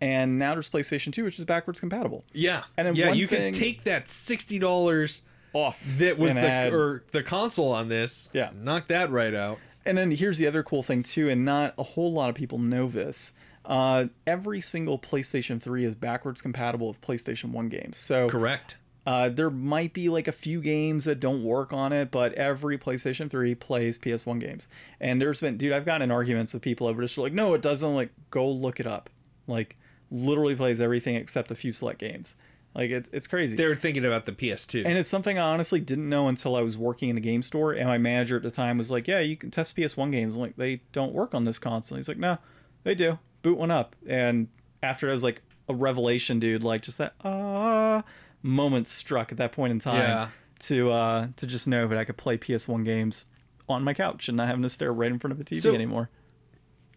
and now there's PlayStation 2, which is backwards compatible. Yeah. And then yeah, you thing- can take that sixty dollars Off that was the add- or the console on this. Yeah. Knock that right out. And then here's the other cool thing too, and not a whole lot of people know this. Uh, every single PlayStation 3 is backwards compatible with PlayStation 1 games. So Correct. Uh, there might be like a few games that don't work on it, but every PlayStation 3 plays PS1 games. And there's been, dude, I've gotten in arguments with people over this. Like, no, it doesn't. Like, go look it up. Like, literally plays everything except a few select games. Like, it's it's crazy. They were thinking about the PS2. and it's something I honestly didn't know until I was working in a game store, and my manager at the time was like, "Yeah, you can test PS1 games." I'm like, they don't work on this console. He's like, "No, they do. Boot one up." And after it was like a revelation, dude, like just that ah moment struck at that point in time Yeah. to uh to just know that I could play PS1 games on my couch and not having to stare right in front of the TV So- anymore.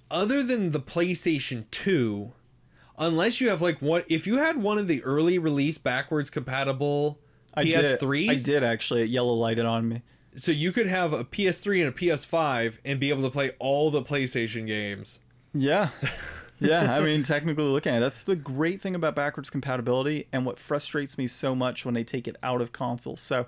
other than the PlayStation 2, unless you have like what if you had one of the early release backwards compatible I PS3s, did, I did actually. It yellow lighted on me. so you could have a PS3 and a PS5 and be able to play all the PlayStation games. Yeah. *laughs* Yeah, I mean, technically looking at it, that's the great thing about backwards compatibility and what frustrates me so much when they take it out of consoles. So,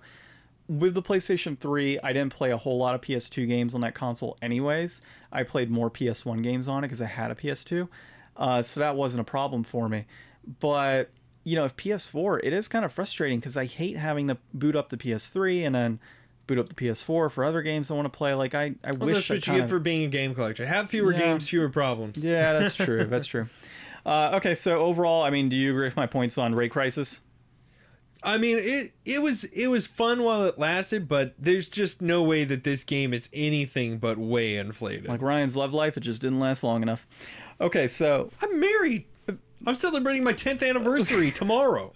with the PlayStation 3, I didn't play a whole lot of PS2 games on that console, anyways. I played more PS1 games on it because I had a PS2. Uh, so, that wasn't a problem for me. But, you know, if PS4, it is kind of frustrating because I hate having to boot up the PS3 and then boot up the PS4 for other games I want to play. Like, I, I Well, wish that's I what you kind get for being a game collector. Have fewer Yeah. games, fewer problems. yeah, that's true. *laughs* That's true. Uh, okay, so overall, I mean, do you agree with my points on Ray Crisis? I mean, it it was it was fun while it lasted, but there's just no way that this game is anything but way inflated. Like Ryan's love life, it just didn't last long enough. Okay, so I'm married. I'm celebrating my 10th anniversary *laughs* tomorrow.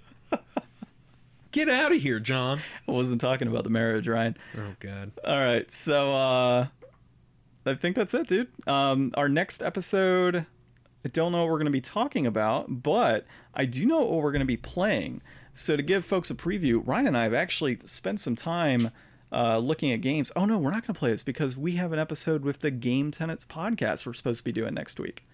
Get out of here, John. I wasn't talking about the marriage, Ryan. Oh God. All right, so uh, I think that's it, dude. Um, our next episode, I don't know what we're going to be talking about, but I do know what we're going to be playing. So to give folks a preview, Ryan and I have actually spent some time uh, looking at games. Oh no, we're not going to play this because we have an episode with the Game Tenants podcast we're supposed to be doing next week.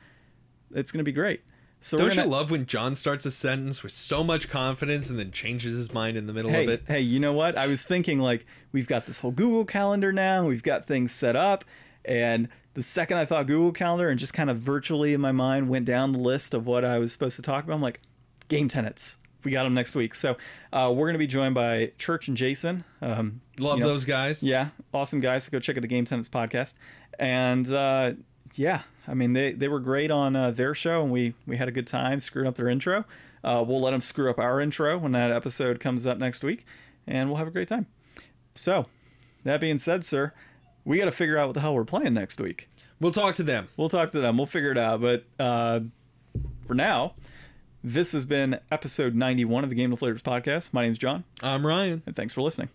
It's going to be great. So Don't gonna, you love when John starts a sentence with so much confidence and then changes his mind in the middle hey, of it? Hey, you know what? I was thinking like we've got this whole Google Calendar now. We've got things set up, and the second I thought Google Calendar and just kind of virtually in my mind went down the list of what I was supposed to talk about, I'm like, game tenants. We got them next week. So uh, we're going to be joined by Church and Jason. Um, Love you know, those guys. Yeah, awesome guys. So go check out the Game Tenants podcast. And uh, yeah, I mean they, they were great on uh, their show, and we we had a good time screwing up their intro. Uh, we'll let them screw up our intro when that episode comes up next week, and we'll have a great time. So, that being said, sir, we got to figure out what the hell we're playing next week. We'll talk to them. We'll talk to them. We'll figure it out. But uh, for now, this has been episode 91 of the Game Deflators podcast. My name's John, I'm Ryan. and thanks for listening.